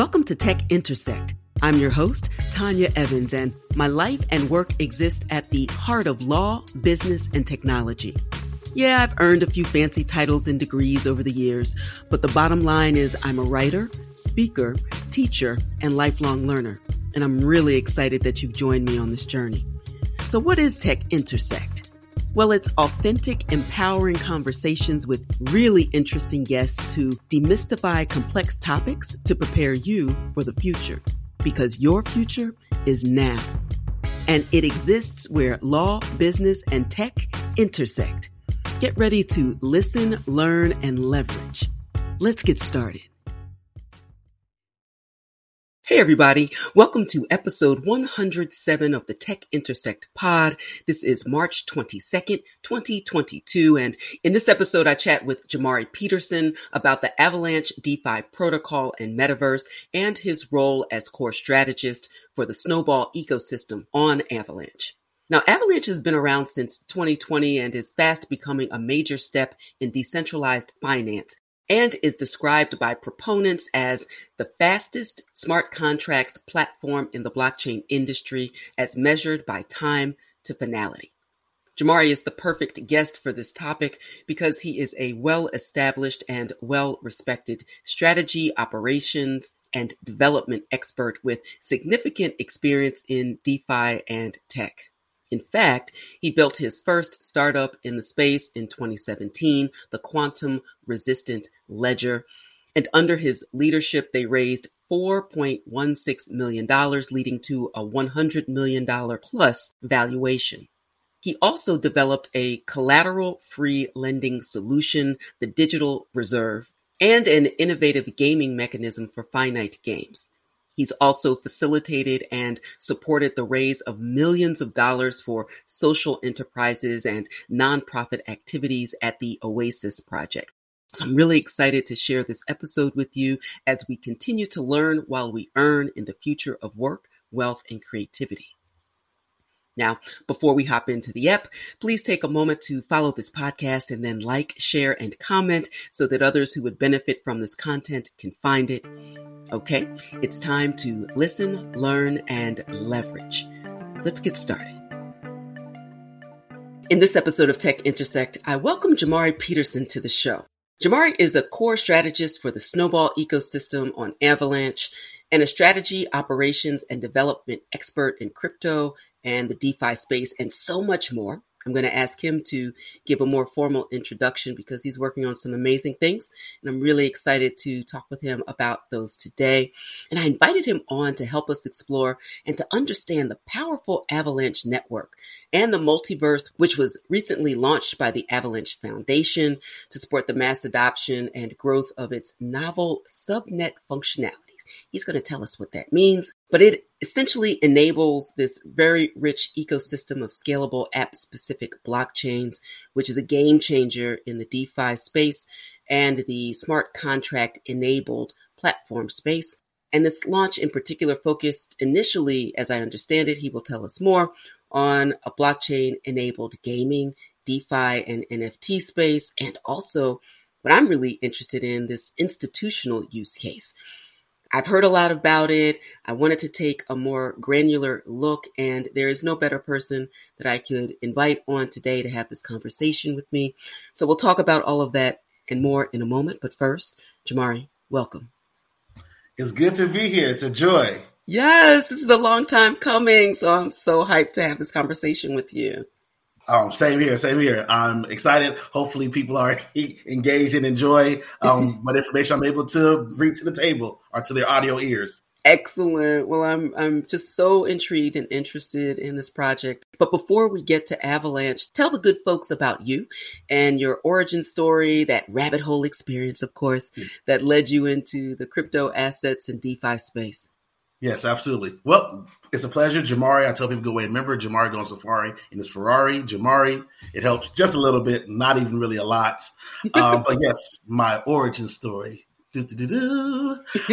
Welcome to Tech Intersect. I'm your host, Tanya Evans, and my life and work exist at the heart of law, business, and technology. Yeah, I've earned a few fancy titles and degrees over the years, but the bottom line is I'm a writer, speaker, teacher, and lifelong learner. And I'm really excited that you've joined me on this journey. So, what is Tech Intersect? Well, it's authentic, empowering conversations with really interesting guests who demystify complex topics to prepare you for the future. Because your future is now. And it exists where law, business, and tech intersect. Get ready to listen, learn, and leverage. Let's get started. Hey everybody, welcome to episode 107 of the Tech Intersect Pod. This is March 22nd, 2022, and in this episode I chat with Jamari Peterson about the Avalanche DeFi protocol and metaverse and his role as core strategist for the Snowball ecosystem on Avalanche. Now, Avalanche has been around since 2020 and is fast becoming a major step in decentralized finance and is described by proponents as the fastest smart contracts platform in the blockchain industry as measured by time to finality. Jamari is the perfect guest for this topic because he is a well established and well respected strategy, operations, and development expert with significant experience in DeFi and tech. In fact, he built his first startup in the space in 2017, the Quantum Resistant Ledger. And under his leadership, they raised $4.16 million, leading to a $100 million plus valuation. He also developed a collateral free lending solution, the Digital Reserve, and an innovative gaming mechanism for finite games. He's also facilitated and supported the raise of millions of dollars for social enterprises and nonprofit activities at the Oasis Project. So I'm really excited to share this episode with you as we continue to learn while we earn in the future of work, wealth, and creativity. Now, before we hop into the app, please take a moment to follow this podcast and then like, share, and comment so that others who would benefit from this content can find it. Okay, it's time to listen, learn, and leverage. Let's get started. In this episode of Tech Intersect, I welcome Jamari Peterson to the show. Jamari is a core strategist for the Snowball ecosystem on Avalanche and a strategy, operations, and development expert in crypto and the DeFi space, and so much more. I'm going to ask him to give a more formal introduction because he's working on some amazing things. And I'm really excited to talk with him about those today. And I invited him on to help us explore and to understand the powerful Avalanche network and the multiverse, which was recently launched by the Avalanche Foundation to support the mass adoption and growth of its novel subnet functionality. He's going to tell us what that means, but it essentially enables this very rich ecosystem of scalable app specific blockchains, which is a game changer in the DeFi space and the smart contract enabled platform space. And this launch in particular focused initially, as I understand it, he will tell us more on a blockchain enabled gaming, DeFi and NFT space, and also what I'm really interested in this institutional use case. I've heard a lot about it. I wanted to take a more granular look, and there is no better person that I could invite on today to have this conversation with me. So we'll talk about all of that and more in a moment. But first, Jamari, welcome. It's good to be here. It's a joy. Yes, this is a long time coming. So I'm so hyped to have this conversation with you. Um, same here, same here. I'm excited. Hopefully, people are engaged and enjoy um, what information I'm able to bring to the table or to their audio ears. Excellent. Well, I'm I'm just so intrigued and interested in this project. But before we get to Avalanche, tell the good folks about you and your origin story, that rabbit hole experience, of course, that led you into the crypto assets and DeFi space. Yes, absolutely. Well, it's a pleasure. Jamari, I tell people go away. Remember, Jamari going safari in his Ferrari. Jamari, it helps just a little bit, not even really a lot. Um, but yes, my origin story.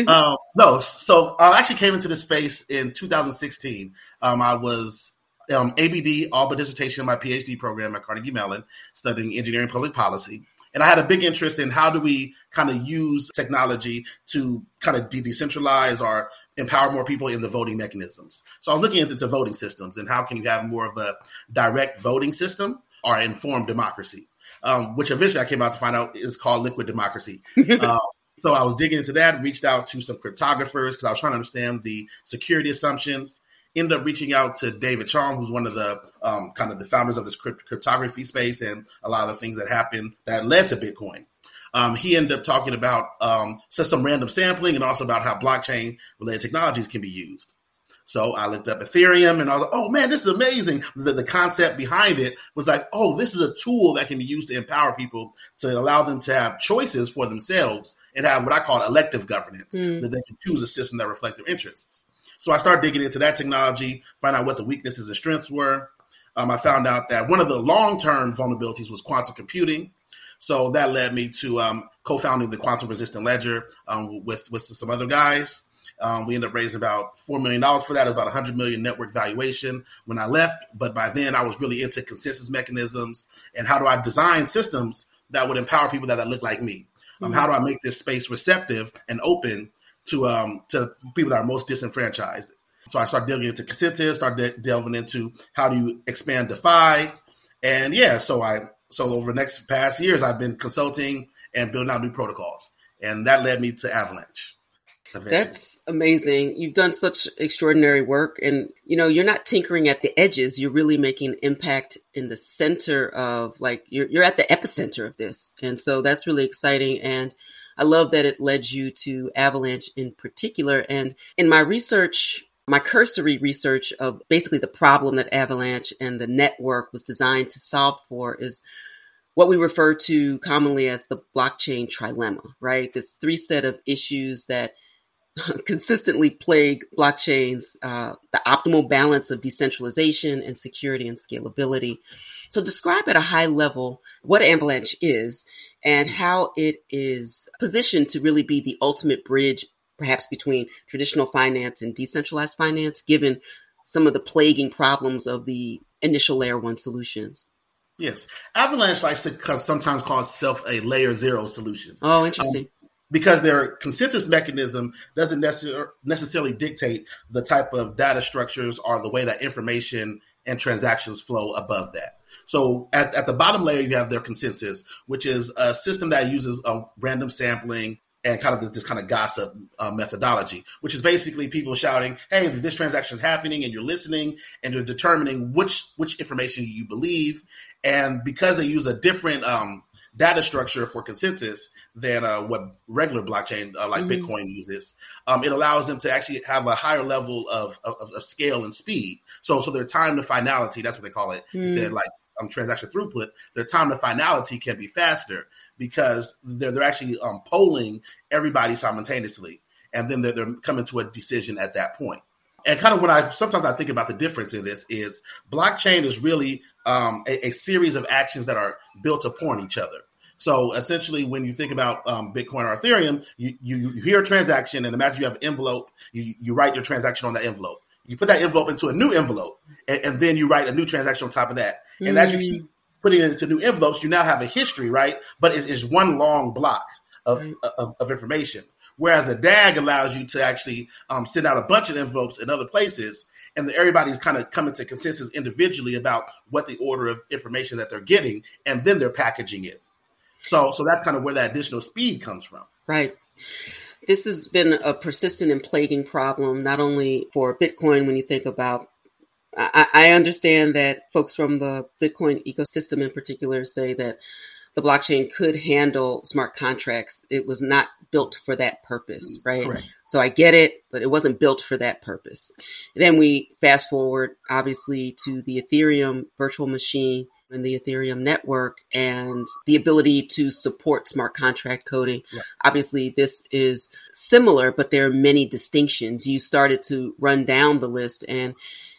um, no, so I actually came into this space in 2016. Um, I was um, ABD, all but dissertation in my PhD program at Carnegie Mellon, studying engineering public policy. And I had a big interest in how do we kind of use technology to kind of de- decentralize or empower more people in the voting mechanisms. So I was looking into voting systems and how can you have more of a direct voting system or informed democracy, um, which eventually I came out to find out is called liquid democracy. uh, so I was digging into that, reached out to some cryptographers because I was trying to understand the security assumptions. Ended up reaching out to David Chaum, who's one of the um, kind of the founders of this crypt- cryptography space and a lot of the things that happened that led to Bitcoin. Um, he ended up talking about um, some random sampling and also about how blockchain related technologies can be used. So I looked up Ethereum and I was like, oh man, this is amazing. The, the concept behind it was like, oh, this is a tool that can be used to empower people to allow them to have choices for themselves and have what I call elective governance, mm. that they can choose a system that reflects their interests. So I started digging into that technology, find out what the weaknesses and strengths were. Um, I found out that one of the long term vulnerabilities was quantum computing. So that led me to um, co-founding the Quantum Resistant Ledger um, with with some other guys. Um, we ended up raising about four million dollars for that. About a hundred million network valuation when I left. But by then, I was really into consensus mechanisms and how do I design systems that would empower people that, that look like me. Um, mm-hmm. How do I make this space receptive and open to um, to people that are most disenfranchised? So I started delving into consensus, started delving into how do you expand DeFi, and yeah, so I so over the next past years, I've been consulting and building out new protocols, and that led me to Avalanche. Eventually. That's amazing. You've done such extraordinary work, and you know you're not tinkering at the edges. You're really making impact in the center of like you're you're at the epicenter of this, and so that's really exciting. And I love that it led you to Avalanche in particular. And in my research, my cursory research of basically the problem that Avalanche and the network was designed to solve for is what we refer to commonly as the blockchain trilemma, right? This three set of issues that consistently plague blockchains, uh, the optimal balance of decentralization and security and scalability. So describe at a high level what Avalanche is and how it is positioned to really be the ultimate bridge perhaps between traditional finance and decentralized finance, given some of the plaguing problems of the initial layer one solutions. Yes. Avalanche likes to sometimes call itself a layer zero solution. Oh, interesting. Um, because their consensus mechanism doesn't necessar- necessarily dictate the type of data structures or the way that information and transactions flow above that. So at, at the bottom layer, you have their consensus, which is a system that uses a random sampling and kind of this, kind of gossip uh, methodology, which is basically people shouting, "Hey, this transaction is happening," and you're listening and you're determining which which information you believe. And because they use a different um, data structure for consensus than uh, what regular blockchain uh, like mm-hmm. Bitcoin uses, um, it allows them to actually have a higher level of, of, of, scale and speed. So, so their time to finality, that's what they call it, mm-hmm. like um, transaction throughput, their time to finality can be faster because they're they're actually um, polling everybody simultaneously, and then they're, they're coming to a decision at that point. And kind of what I sometimes I think about the difference in this is blockchain is really um, a, a, series of actions that are built upon each other. So essentially, when you think about um, Bitcoin or Ethereum, you, you, you hear a transaction, and imagine you have an envelope. You, you write your transaction on that envelope. You put that envelope into a new envelope, and, and then you write a new transaction on top of that. And mm. as you keep putting it into new envelopes, you now have a history, right? But it's, it's one long block of, right. of, of, information. Whereas a DAG allows you to actually um, send out a bunch of envelopes in other places, and everybody's kind of coming to consensus individually about what the order of information that they're getting, and then they're packaging it. So, so that's kind of where that additional speed comes from. Right. This has been a persistent and plaguing problem, not only for Bitcoin when you think about I, I understand that folks from the Bitcoin ecosystem in particular say that the blockchain could handle smart contracts. It was not built for that purpose, mm, right? Correct. So I get it, but it wasn't built for that purpose. then we fast forward, obviously, to the Ethereum virtual machine and the Ethereum network and the ability to support smart contract coding. Right. Obviously, this is similar, but there are many distinctions. You started to run down the list and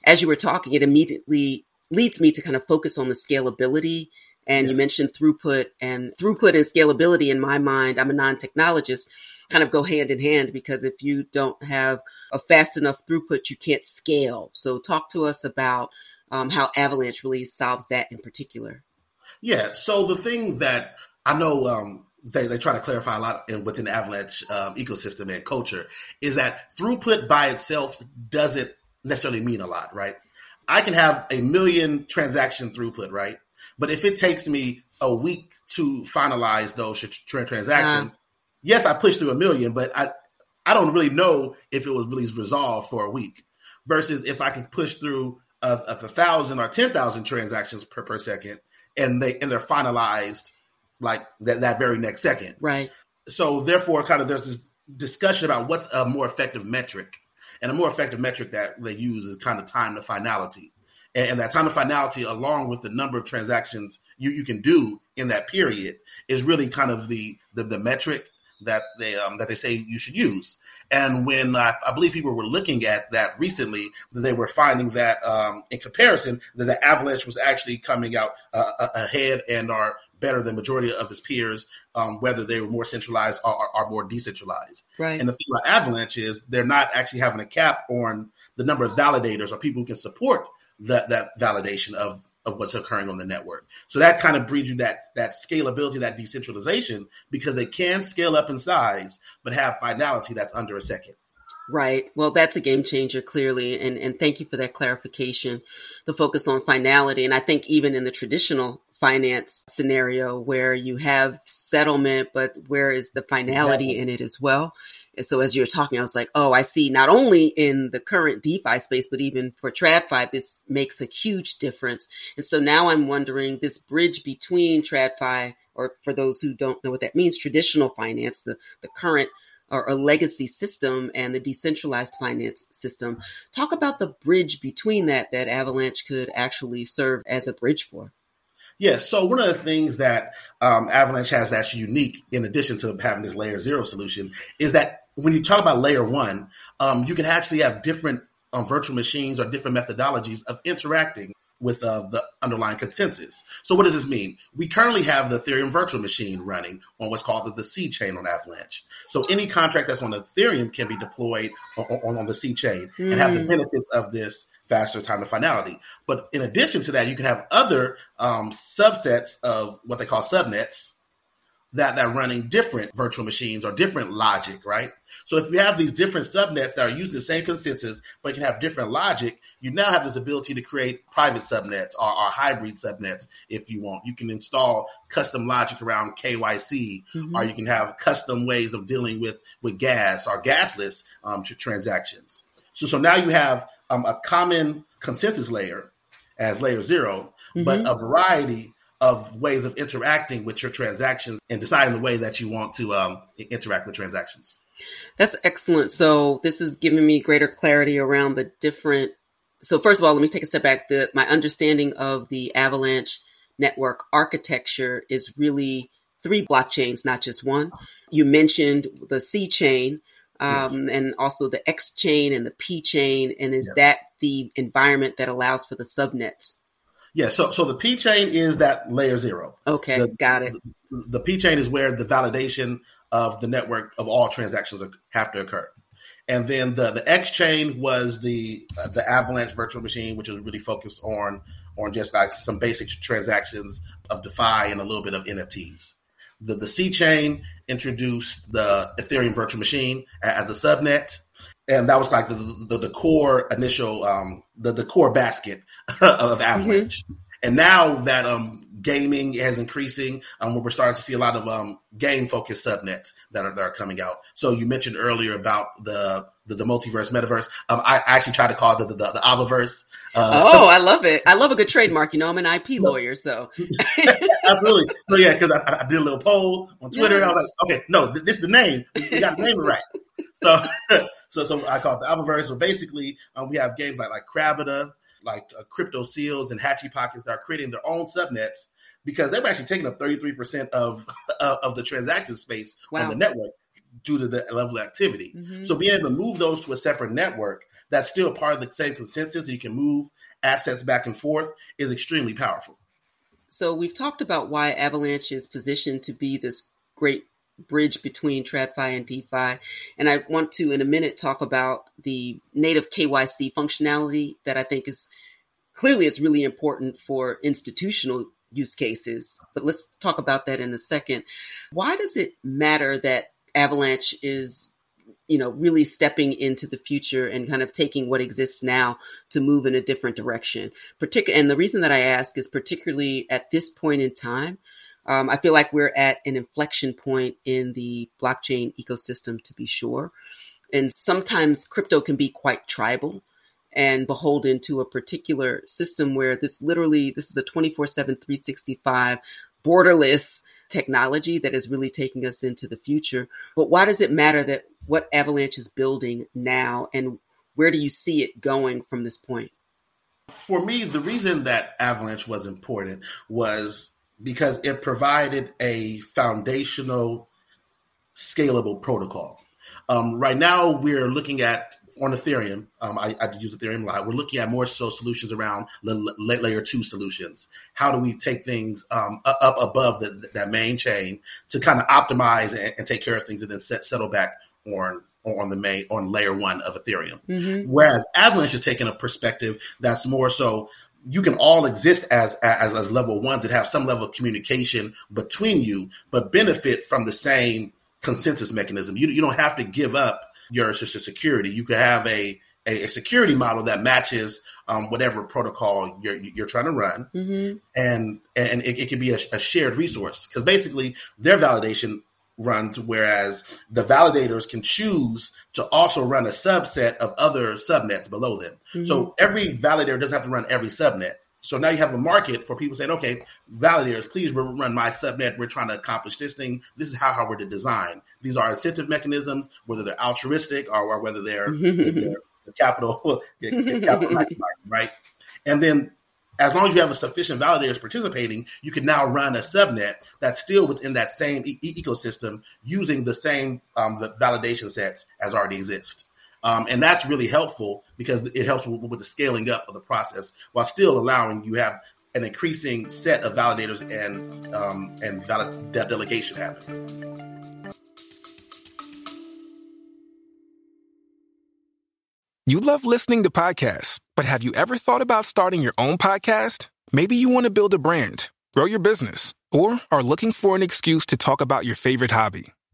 as you were talking, it immediately leads me to kind of focus on the scalability. And yes. you mentioned throughput and throughput and scalability in my mind. I'm a non-technologist kind of go hand in hand because if you don't have a fast enough throughput, you can't scale. So talk to us about um, how Avalanche really solves that in particular. Yeah. So the thing that I know um, they, they try to clarify a lot in, within the Avalanche um, ecosystem and culture is that throughput by itself doesn't necessarily mean a lot, right? I can have a million transaction throughput, right? But if it takes me a week to finalize those tra- transactions, uh yes, I pushed through a million, but I I don't really know if it was really resolved for a week. Versus if I can push through a, a thousand or ten thousand transactions per, per second, and they and they're finalized like that that very next second. Right. So therefore, kind of there's this discussion about what's a more effective metric, and a more effective metric that they use is kind of time to finality, and, and that time to finality, along with the number of transactions you, you can do in that period, is really kind of the the, the metric that they um, that they say you should use. And when I believe people were looking at that recently, they were finding that um, in comparison, that the Avalanche was actually coming out uh, ahead and are better than majority of his peers, um, whether they were more centralized or, or, or, more decentralized. Right. And the thing about Avalanche is they're not actually having a cap on the number of validators or people who can support that that validation of of what's occurring on the network. So that kind of breeds you that that scalability, that decentralization, because they can scale up in size, but have finality that's under a second. Right. Well, that's a game changer, clearly. And, and thank you for that clarification, the focus on finality. And I think even in the traditional finance scenario where you have settlement, but where is the finality exactly. in it as well? And so as you're talking, I was like, oh, I see not only in the current DeFi space, but even for TradFi, this makes a huge difference. And so now I'm wondering this bridge between TradFi, or for those who don't know what that means, traditional finance, the, the current or a legacy system and the decentralized finance system. Talk about the bridge between that that Avalanche could actually serve as a bridge for. Yeah, so one of the things that um, Avalanche has that's unique, in addition to having this layer zero solution, is that when you talk about layer one, um, you can actually have different um, virtual machines or different methodologies of interacting with uh, the underlying consensus. So what does this mean? We currently have the Ethereum virtual machine running on what's called the, the C chain on Avalanche. So any contract that's on Ethereum can be deployed on, on, on the C chain mm. and have the hmm. benefits of this faster time to finality. But in addition to that, you can have other um, subsets of what they call subnets that that running different virtual machines or different logic, right? So if you have these different subnets that are using the same consensus but can have different logic, you now have this ability to create private subnets or, or hybrid subnets if you want. You can install custom logic around KYC, mm-hmm. or you can have custom ways of dealing with with gas or gasless um, transactions. So so now you have um, a common consensus layer as layer 0 mm-hmm. but a variety of ways of interacting with your transactions and deciding the way that you want to um, interact with transactions. That's excellent. So this is giving me greater clarity around the different. So first of all, let me take a step back. The, my understanding of the Avalanche network architecture is really three blockchains, not just one. You mentioned the C chain, um, yes. and also the X chain and the P chain. And is yes. that the environment that allows for the subnets? Yeah, so so the P chain is that layer zero. Okay, the, got it. The, the, P chain is where the validation of the network of all transactions have to occur, and then the the X chain was the uh, the Avalanche virtual machine, which was really focused on on just like some basic transactions of DeFi and a little bit of NFTs. The the C chain introduced the Ethereum virtual machine as a subnet, and that was like the the, the core initial um, the the core basket of Avalanche. Mm-hmm. And now that um, gaming is increasing, um, we're starting to see a lot of um, game focused subnets that are that are coming out. So you mentioned earlier about the the, the multiverse, metaverse. Um, I, I, actually tried to call it the the, the Avaverse. Uh, oh, I love it! I love a good trademark. You know, I'm an IP lawyer, so absolutely. So yeah, because I, I, did a little poll on Twitter. Yes. I was like, okay, no, this is the name. We got the name right. So so so I call it the Avaverse. But basically, um, we have games like like Crabada like uh, Crypto Seals and Hatchy Pockets that are creating their own subnets because they've actually taken up 33% of of the transaction space wow. on the network due to the level of activity. Mm-hmm. So being able to move those to a separate network that's still part of the same consensus, you can move assets back and forth, is extremely powerful. So we've talked about why Avalanche is positioned to be this great bridge between TradFi and DeFi. And I want to, in a minute, talk about the native KYC functionality that I think is clearly it's really important for institutional use cases, but let's talk about that in a second. Why does it matter that Avalanche is you know, really stepping into the future and kind of taking what exists now to move in a different direction. Particular, and the reason that I ask is particularly at this point in time, um, I feel like we're at an inflection point in the blockchain ecosystem, to be sure. And sometimes crypto can be quite tribal and beholden to a particular system where this literally, this is a 24 7, 365 borderless technology that is really taking us into the future. But why does it matter that what Avalanche is building now and where do you see it going from this point? For me, the reason that Avalanche was important was because it provided a foundational, scalable protocol. Um, right now, we're looking at on Ethereum, um, I, I, use Ethereum a lot. We're looking at more so solutions around layer two solutions. How do we take things um, up above the, that main chain to kind of optimize and, and, take care of things, and then set, settle back on on the main on layer one of Ethereum. Mm-hmm. Whereas Avalanche is taking a perspective that's more so you can all exist as, as as level ones that have some level of communication between you, but benefit from the same consensus mechanism. You you don't have to give up your social security. You could have a a, a security model that matches um, whatever protocol you're you're trying to run, mm-hmm. and and it, it can be a, a shared resource because basically their validation runs, whereas the validators can choose to also run a subset of other subnets below them. Mm-hmm. So every validator doesn't have to run every subnet. So now you have a market for people saying, okay, validators, please run my subnet. We're trying to accomplish this thing. This is how, how we're to design. These are incentive mechanisms, whether they're altruistic or, or whether they're, they're capital, capital maximizing, right? And then as long as you have a sufficient validators participating, you can now run a subnet that's still within that same e- ecosystem using the same um, the validation sets as already exist. Um, and that's really helpful because it helps with, with, the scaling up of the process while still allowing you have an increasing set of validators and um, and valid de- delegation happen. You love listening to podcasts, but have you ever thought about starting your own podcast? Maybe you want to build a brand, grow your business, or are looking for an excuse to talk about your favorite hobby.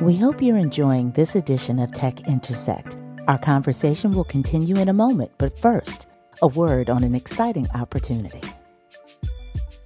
We hope you're enjoying this edition of Tech Intersect. Our conversation will continue in a moment, but first, a word on an exciting opportunity.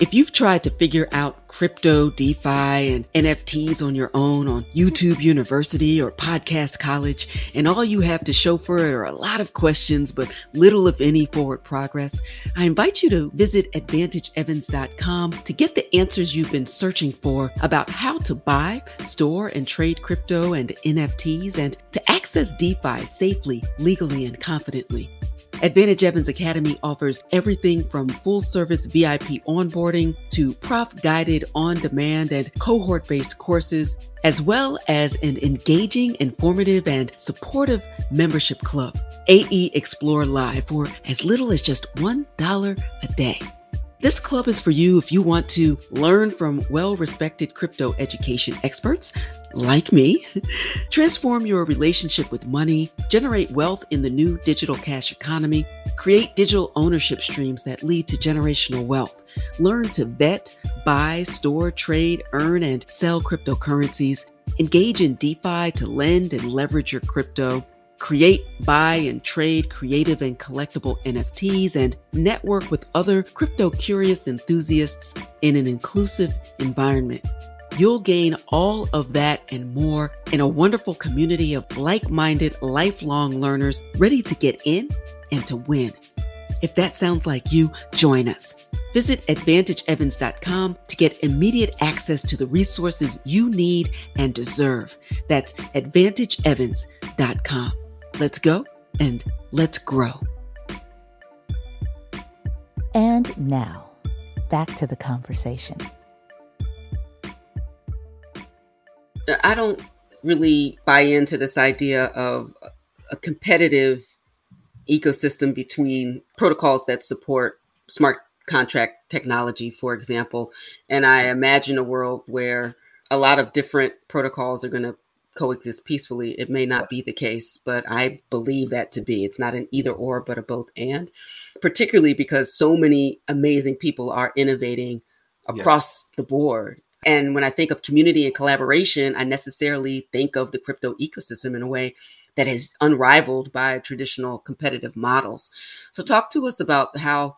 If you've tried to figure out crypto, DeFi, and NFTs on your own on YouTube University or Podcast College, and all you have to show for it are a lot of questions, but little, if any, forward progress, I invite you to visit AdvantageEvans.com to get the answers you've been searching for about how to buy, store, and trade crypto and NFTs, and to access DeFi safely, legally, and confidently. Advantage Evans Academy offers everything from full service VIP onboarding to prof guided on demand and cohort based courses, as well as an engaging, informative, and supportive membership club. AE Explore Live for as little as just $1 a day. This club is for you if you want to learn from well respected crypto education experts like me, transform your relationship with money, generate wealth in the new digital cash economy, create digital ownership streams that lead to generational wealth, learn to vet, buy, store, trade, earn, and sell cryptocurrencies, engage in DeFi to lend and leverage your crypto create, buy, and trade creative and collectible NFTs, and network with other crypto curious enthusiasts in an inclusive environment. You'll gain all of that and more in a wonderful community of like minded, lifelong learners ready to get in and to win. If that sounds like you, join us. Visit AdvantageEvans.com to get immediate access to the resources you need and deserve. That's AdvantageEvans.com. Let's go and let's grow. And now, back to the conversation. I don't really buy into this idea of a competitive ecosystem between protocols that support smart contract technology, for example. And I imagine a world where a lot of different protocols are going to coexist peacefully. It may not yes. be the case, but I believe that to be. It's not an either or, but a both and, particularly because so many amazing people are innovating across yes. the board. And when I think of community and collaboration, I necessarily think of the crypto ecosystem in a way that is unrivaled by traditional competitive models. So, talk to us about how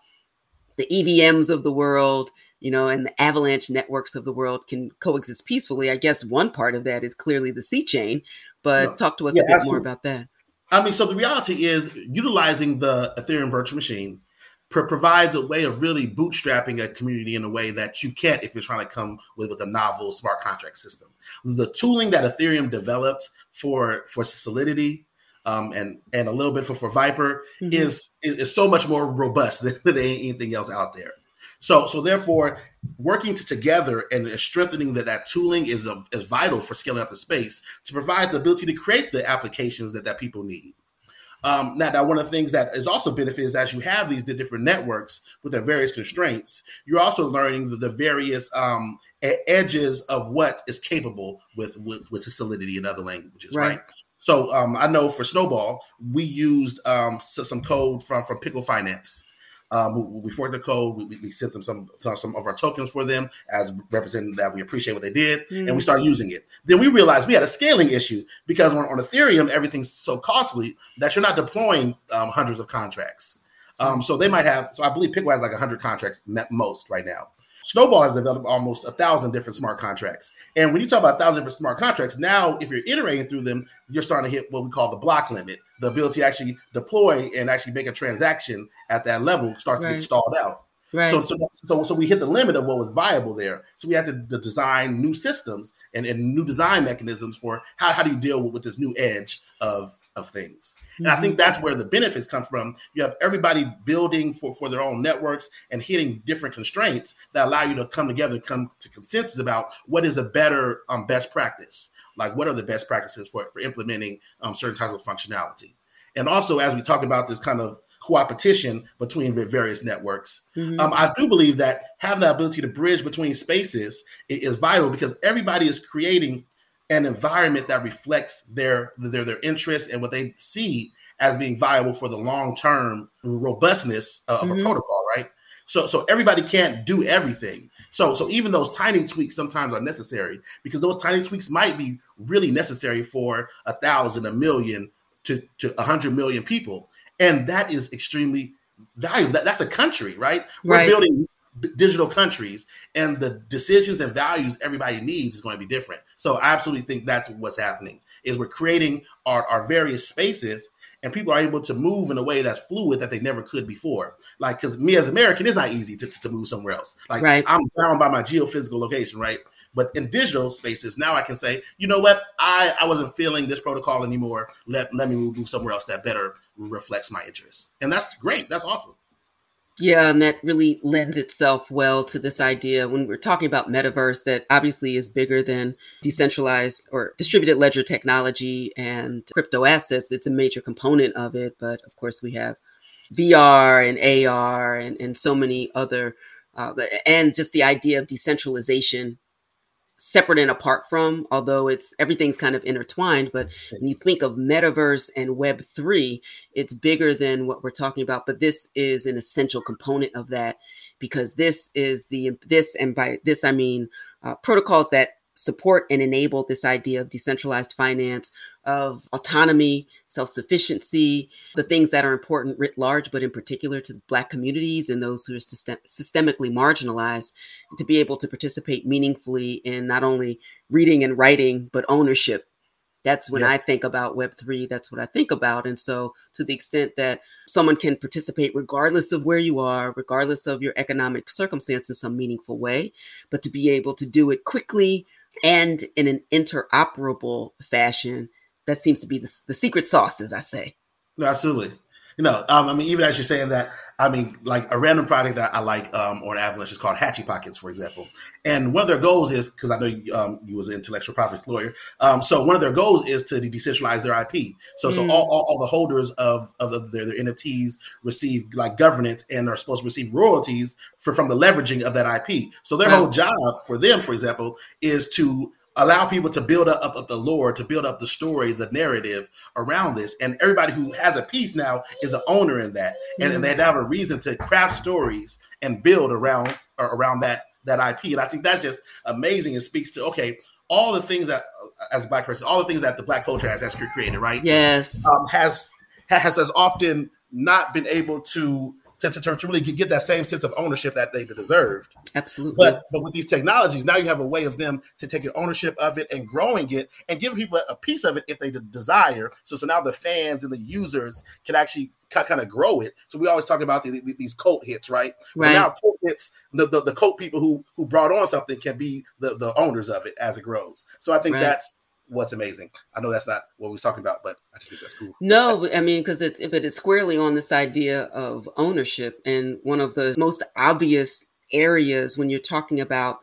the EVMs of the world, you know, and the avalanche networks of the world can coexist peacefully. I guess one part of that is clearly the C chain, but no. talk to us yeah, a bit absolutely. more about that. I mean, so the reality is utilizing the Ethereum virtual machine provides a way of really bootstrapping a community in a way that you can't if you're trying to come with, with a novel smart contract system. The tooling that Ethereum developed for for Solidity um, and and a little bit for for Vyper mm-hmm. is, is, is so much more robust than, than anything else out there. So so therefore, working to, together and strengthening that that tooling is a, is vital for scaling out the space to provide the ability to create the applications that that people need. Um, now, now, one of the things that is also benefit is as you have these different networks with their various constraints, you're also learning the, the various um, edges of what is capable with with, with Solidity in other languages, right? right? So um, I know for Snowball, we used um, some code from from Pickle Finance um, we forked the code. We, we, sent them some some of our tokens for them as representing that we appreciate what they did, mm. and we mm. started using it. Then we realized we had a scaling issue because on, on Ethereum everything's so costly that you're not deploying um, hundreds of contracts. Um, so they might have. So I believe Pickle has like hundred contracts most right now. Snowball has developed almost a thousand different smart contracts. And when you talk about a thousand different smart contracts, now if you're iterating through them, you're starting to hit what we call the block limit. The ability to actually deploy and actually make a transaction at that level starts right. to get stalled out. Right. So, so, so, so we hit the limit of what was viable there. So we had to, to design new systems and, and new design mechanisms for how, how do you deal with, with this new edge of of things. And I think mm-hmm. that's where the benefits come from. You have everybody building for, for their own networks and hitting different constraints that allow you to come together and come to consensus about what is a better um, best practice. Like what are the best practices for, for implementing um, certain types of functionality. And also, as we talk about this kind of coopetition between the various networks. Mm-hmm. Um, I do believe that having the ability to bridge between spaces is, is vital because everybody is creating an environment that reflects their their their interests and what they see as being viable for the long term robustness of mm-hmm. a protocol, right? So so everybody can't do everything. So so even those tiny tweaks sometimes are necessary because those tiny tweaks might be really necessary for a thousand, a million to to a hundred million people, and that is extremely valuable. That, that's a country, right? We're right. building digital countries and the decisions and values everybody needs is going to be different. So i absolutely think that's what's happening is we're creating our, our various spaces and people are able to move in a way that's fluid that they never could before. Like because me as american it's not easy to, to move somewhere else. Like right. i'm bound by my geophysical location right? But in digital spaces now i can say you know what? I i wasn't feeling this protocol anymore. Let let me move somewhere else that better reflects my interests. And that's great. That's awesome yeah, and that really lends itself well to this idea when we're talking about metaverse that obviously is bigger than decentralized or distributed ledger technology and crypto assets. It's a major component of it. But of course, we have VR and AR and, and so many other, uh, and just the idea of decentralization separate and apart from, although it's everything's kind of intertwined. But when you think of metaverse and Web three, it's bigger than what we're talking about. But this is an essential component of that because this is the this and by this I mean uh, protocols that support and enable this idea of decentralized finance, of autonomy, self sufficiency, the things that are important writ large, but in particular to Black communities and those who are system- systemically marginalized, to be able to participate meaningfully in not only reading and writing, but ownership. That's when yes. I think about Web3, that's what I think about. And so, to the extent that someone can participate regardless of where you are, regardless of your economic circumstance in some meaningful way, but to be able to do it quickly and in an interoperable fashion that seems to be the, the secret sauce, as I say. Absolutely. You know, um, I mean, even as you're saying that, I mean, like a random project that I like um, on Avalanche is called Hatchy Pockets, for example. And one of their goals is because I know you, um, you was an intellectual property lawyer, um, so one of their goals is to decentralize their IP. So, mm. so all, all, all, the holders of of the, their, their NFTs receive like governance and are supposed to receive royalties for from the leveraging of that IP. So their whole job for them, for example, is to allow people to build up, up, up, the lore, to build up the story, the narrative around this. And everybody who has a piece now is an owner in that, and, mm-hmm. and they have a reason to craft stories and build around around that that IP. And I think that's just amazing. It speaks to okay, all the things that as a black person, all the things that the black culture has has created, right? Yes, um, has has has often not been able to to, to, to really get that same sense of ownership that they deserved. Absolutely. But but with these technologies, now you have a way of them to taking ownership of it and growing it and giving people a piece of it if they desire. So so now the fans and the users can actually kind of grow it. So we always talk about the, the, these cult hits, right? Right. But now cult hits, the, the, the cult people who who brought on something can be the the owners of it as it grows. So I think right. that's what's amazing. I know that's not what we are talking about, but I just think that's cool. No, I mean, because it's but it's squarely on this idea of ownership, and one of the most obvious areas when you're talking about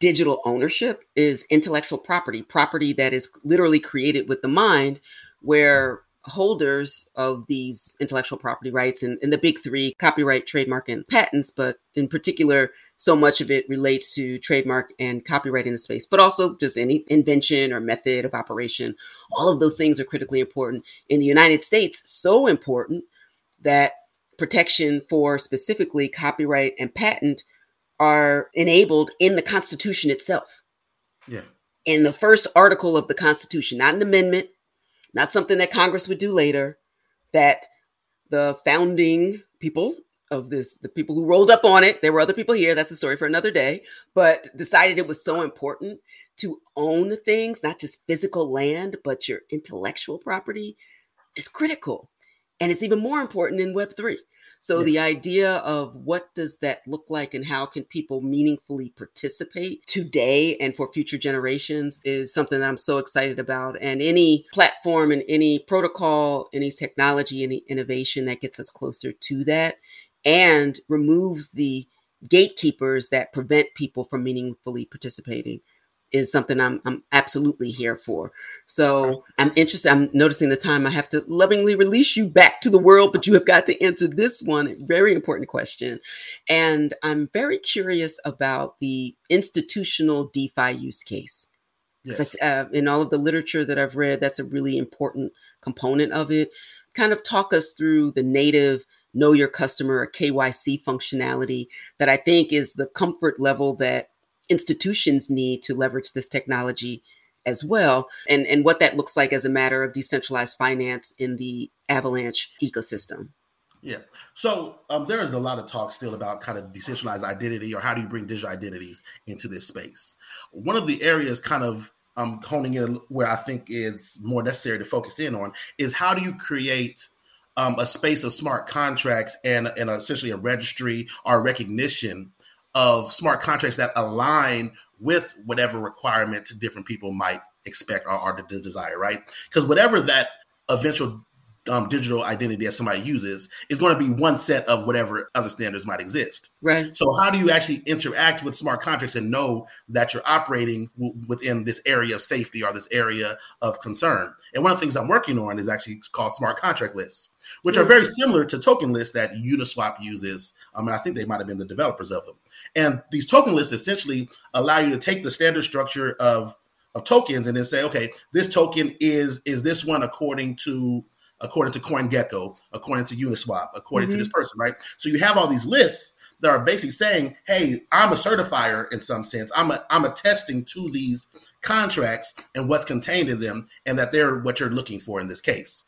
digital ownership is intellectual property, property that is literally created with the mind, where holders of these intellectual property rights and, and the big three copyright, trademark, and patents, but in particular, so much of it relates to trademark and copyright in the space, but also just any invention or method of operation. All of those things are critically important. In the United States, so important that protection for specifically copyright and patent are enabled in the Constitution itself. Yeah. In the first article of the Constitution, not an amendment, not something that Congress would do later, that the founding people of this, the people who rolled up on it, there were other people here, that's a story for another day, but decided it was so important to own things, not just physical land, but your intellectual property is critical. And it's even more important in Web3. So yeah. the idea of what does that look like and how can people meaningfully participate today and for future generations is something that I'm so excited about. And any platform and any protocol, any technology, any innovation that gets us closer to that and removes the gatekeepers that prevent people from meaningfully participating is something I'm I'm absolutely here for. So I'm interested. I'm noticing the time. I have to lovingly release you back to the world, but you have got to answer this one very important question. And I'm very curious about the institutional DeFi use case. Yes. uh, in all of the literature that I've read, that's a really important component of it. Kind of talk us through the native know your customer or KYC functionality that I think is the comfort level that institutions need to leverage this technology as well. And and what that looks like as a matter of decentralized finance in the avalanche ecosystem. Yeah. So um, there is a lot of talk still about kind of decentralized identity or how do you bring digital identities into this space. One of the areas kind of um, honing in where i think it's more necessary to focus in on is how do you create um, a space of smart contracts and, and essentially a registry or recognition of smart contracts that align with whatever requirements different people might expect or, or desire, right? Because whatever that eventual um, digital identity that somebody uses is going to be one set of whatever other standards might exist. Right. So, how do you actually interact with smart contracts and know that you're operating w- within this area of safety or this area of concern? And one of the things I'm working on is actually called smart contract lists, which are very similar to token lists that Uniswap uses. Um, and I think they might have been the developers of them. And these token lists essentially allow you to take the standard structure of of tokens and then say, okay, this token is is this one according to according to CoinGecko, according to Uniswap, according mm-hmm. to this person, right? So you have all these lists that are basically saying, "Hey, I'm a certifier in some sense. I'm a I'm attesting to these contracts and what's contained in them, and that they're what you're looking for in this case."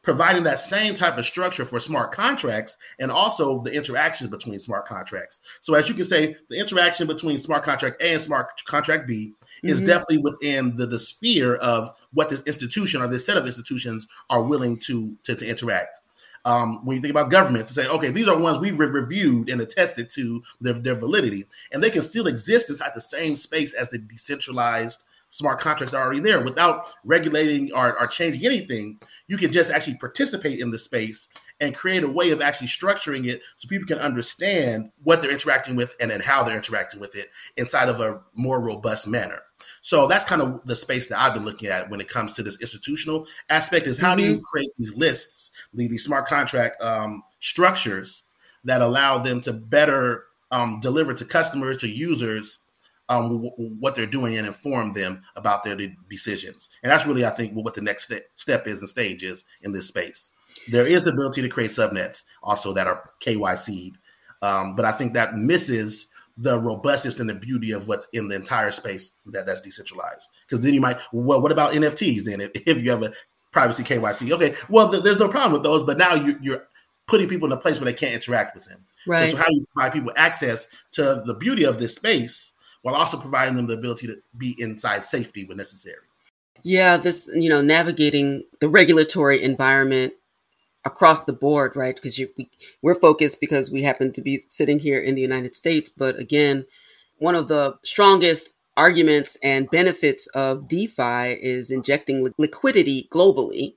Providing that same type of structure for smart contracts and also the interactions between smart contracts. So, as you can say, the interaction between smart contract A and smart contract B mm-hmm. is definitely within the, the sphere of what this institution or this set of institutions are willing to to, to interact. Um, when you think about governments, to say, okay, these are ones we've re- reviewed and attested to their, their validity, and they can still exist inside the same space as the decentralized smart contracts are already there without regulating or, or changing anything. You can just actually participate in the space and create a way of actually structuring it so people can understand what they're interacting with and then how they're interacting with it inside of a more robust manner. So that's kind of the space that I've been looking at when it comes to this institutional aspect is how mm-hmm. do you mm-hmm. create these lists, the, these smart contract um, structures that allow them to better um, deliver to customers, to users, um, w- what they're doing and inform them about their de- decisions. And that's really, I think, what the next st- step is and stage is in this space. There is the ability to create subnets also that are KYC'd, um, but I think that misses the robustness and the beauty of what's in the entire space that that's decentralized. Because then you might, well, what about NFTs then? If, if you have a privacy KYC, okay, well, th- there's no problem with those, but now you, you're putting people in a place where they can't interact with them. Right. So, so, how do you provide people access to the beauty of this space while also providing them the ability to be inside safety when necessary? Yeah, this you know navigating the regulatory environment across the board, right? Because we, we're focused because we happen to be sitting here in the United States, but again, one of the strongest arguments and benefits of DeFi is injecting liquidity globally,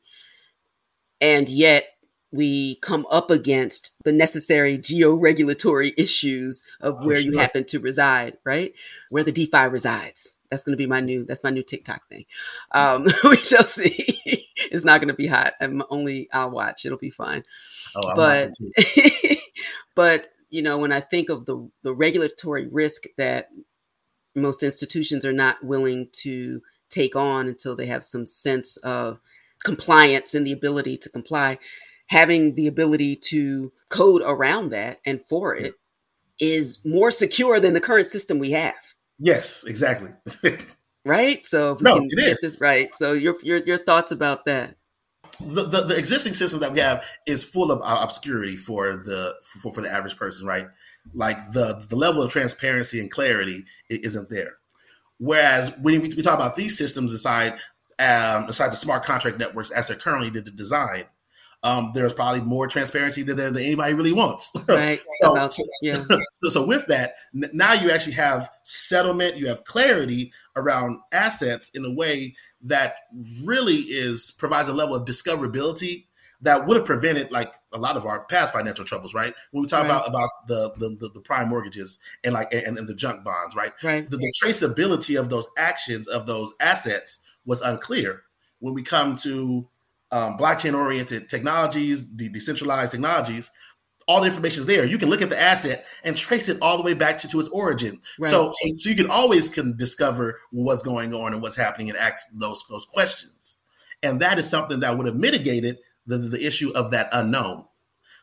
and yet we come up against the necessary geo-regulatory issues of oh, where sure. you happen to reside, right? Where the DeFi resides. That's going to be my new. That's my new TikTok thing. Um, we shall see. it's not going to be hot. I'm only. I'll watch. It'll be fine. Oh, I'm but but you know, when I think of the the regulatory risk that most institutions are not willing to take on until they have some sense of compliance and the ability to comply having the ability to code around that and for it is more secure than the current system we have. Yes, exactly. right. So no, it is this right. So your your your thoughts about that? The, the, the existing system that we have is full of obscurity for the for, for the average person, right? Like the the level of transparency and clarity isn't there. Whereas when we, we talk about these systems aside, um, aside the smart contract networks as they're currently designed, um, there's probably more transparency than, than anybody really wants. Right. so, so, yeah. so, so, with that, n- now you actually have settlement, you have clarity around assets in a way that really is provides a level of discoverability that would have prevented like a lot of our past financial troubles, right? When we talk right. about about the, the, the the prime mortgages and like and, and the junk bonds, right? Right. The, the traceability of those actions of those assets was unclear. When we come to um, blockchain oriented technologies, the decentralized technologies, all the information is there. You can look at the asset and trace it all the way back to, to its origin. Right. So, so, so you can always can discover what's going on and what's happening and ask those those questions. And that is something that would have mitigated the, the issue of that unknown.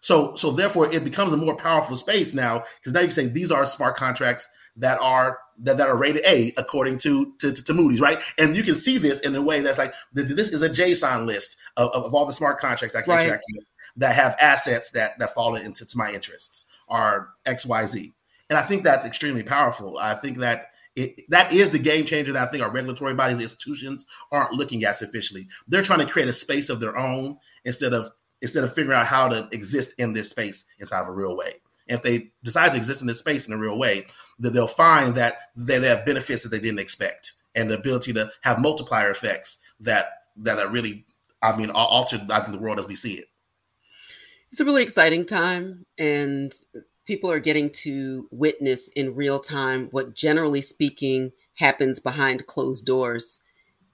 So so therefore it becomes a more powerful space now because now you say these are smart contracts that are that, that are rated A according to, to, to Moody's, right? And you can see this in a way that's like this is a JSON list of, of, of all the smart contracts I can right. interact with that have assets that that fall into to my interests are X Y Z, and I think that's extremely powerful. I think that. It, that is the game changer that I think our regulatory bodies, institutions aren't looking at sufficiently. They're trying to create a space of their own instead of instead of figuring out how to exist in this space inside of a real way. If they decide to exist in this space in a real way, that they'll find that they, they have benefits that they didn't expect and the ability to have multiplier effects that that, are really, I mean, alter I think the world as we see it. It's a really exciting time, and people are getting to witness in real time what, generally speaking, happens behind closed doors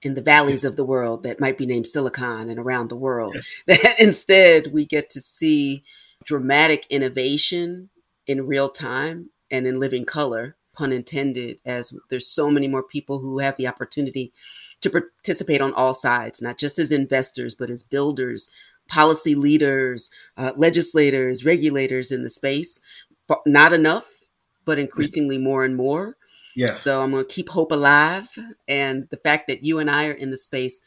in the valleys of the world that might be named Silicon and around the world. That instead we get to see dramatic innovation in real time and in living color, pun intended, as there's so many more people who have the opportunity to participate on all sides, not just as investors, but as builders, policy leaders, uh, legislators, regulators in the space. Not enough, but increasingly more and more. Yes. So I'm going to keep hope alive. And the fact that you and I are in the space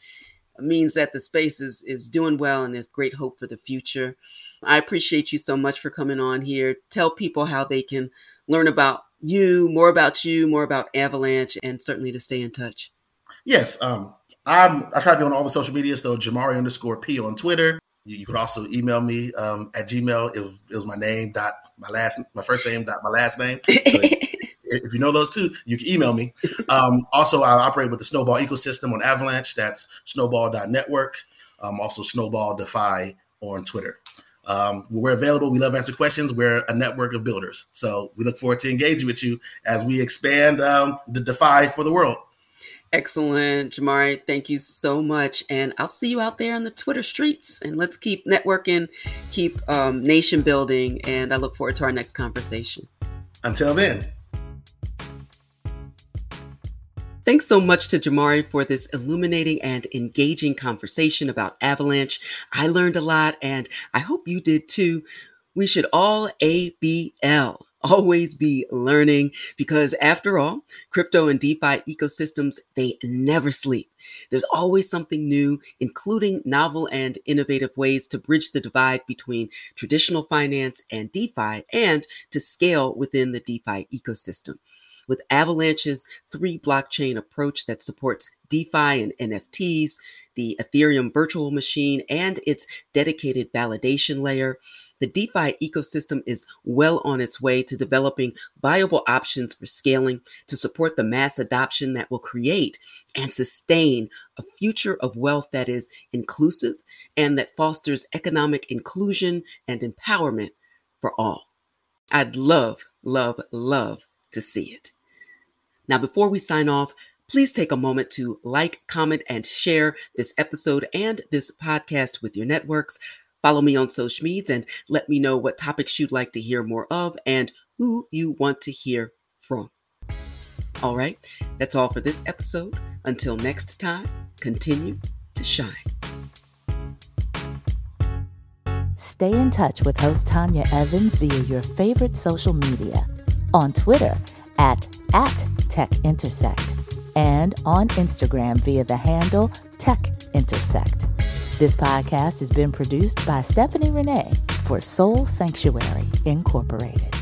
means that the space is, is doing well and there's great hope for the future. I appreciate you so much for coming on here. Tell people how they can learn about you, more about you, more about Avalanche, and certainly to stay in touch. Yes, um, I'm. I try to be on all the social media. So Jamari underscore P on Twitter. You, you could also email me um, at Gmail. It was, it was, my name dot my last my first name dot my last name. So if you know those two, you can email me. Um, also, I operate with the Snowball ecosystem on Avalanche. That's snowball.network. Um, also, Snowball DeFi on Twitter. Um, we're available. We love answer questions. We're a network of builders. So we look forward to engaging with you as we expand um, the DeFi for the world. Excellent, Jamari. Thank you so much. And I'll see you out there on the Twitter streets. And let's keep networking, keep um, nation building. And I look forward to our next conversation. Until then. Thanks so much to Jamari for this illuminating and engaging conversation about Avalanche. I learned a lot, and I hope you did too. We should all ABL always be learning because after all, crypto and DeFi ecosystems, they never sleep. There's always something new, including novel and innovative ways to bridge the divide between traditional finance and DeFi and to scale within the DeFi ecosystem. With Avalanche's three blockchain approach that supports DeFi and NFTs, the Ethereum virtual machine, and its dedicated validation layer, the DeFi ecosystem is well on its way to developing viable options for scaling to support the mass adoption that will create and sustain a future of wealth that is inclusive and that fosters economic inclusion and empowerment for all. I'd love, love, love to see it. Now, before we sign off, please take a moment to like, comment, and share this episode and this podcast with your networks. Follow me on social medias and let me know what topics you'd like to hear more of and who you want to hear from. All right, that's all for this episode. Until next time, continue to shine. Stay in touch with host Tanya Evans via your favorite social media on Twitter at, at Tech Intersect and on Instagram via the handle Tech Intersect. This podcast has been produced by Stephanie Renee for Soul Sanctuary Incorporated.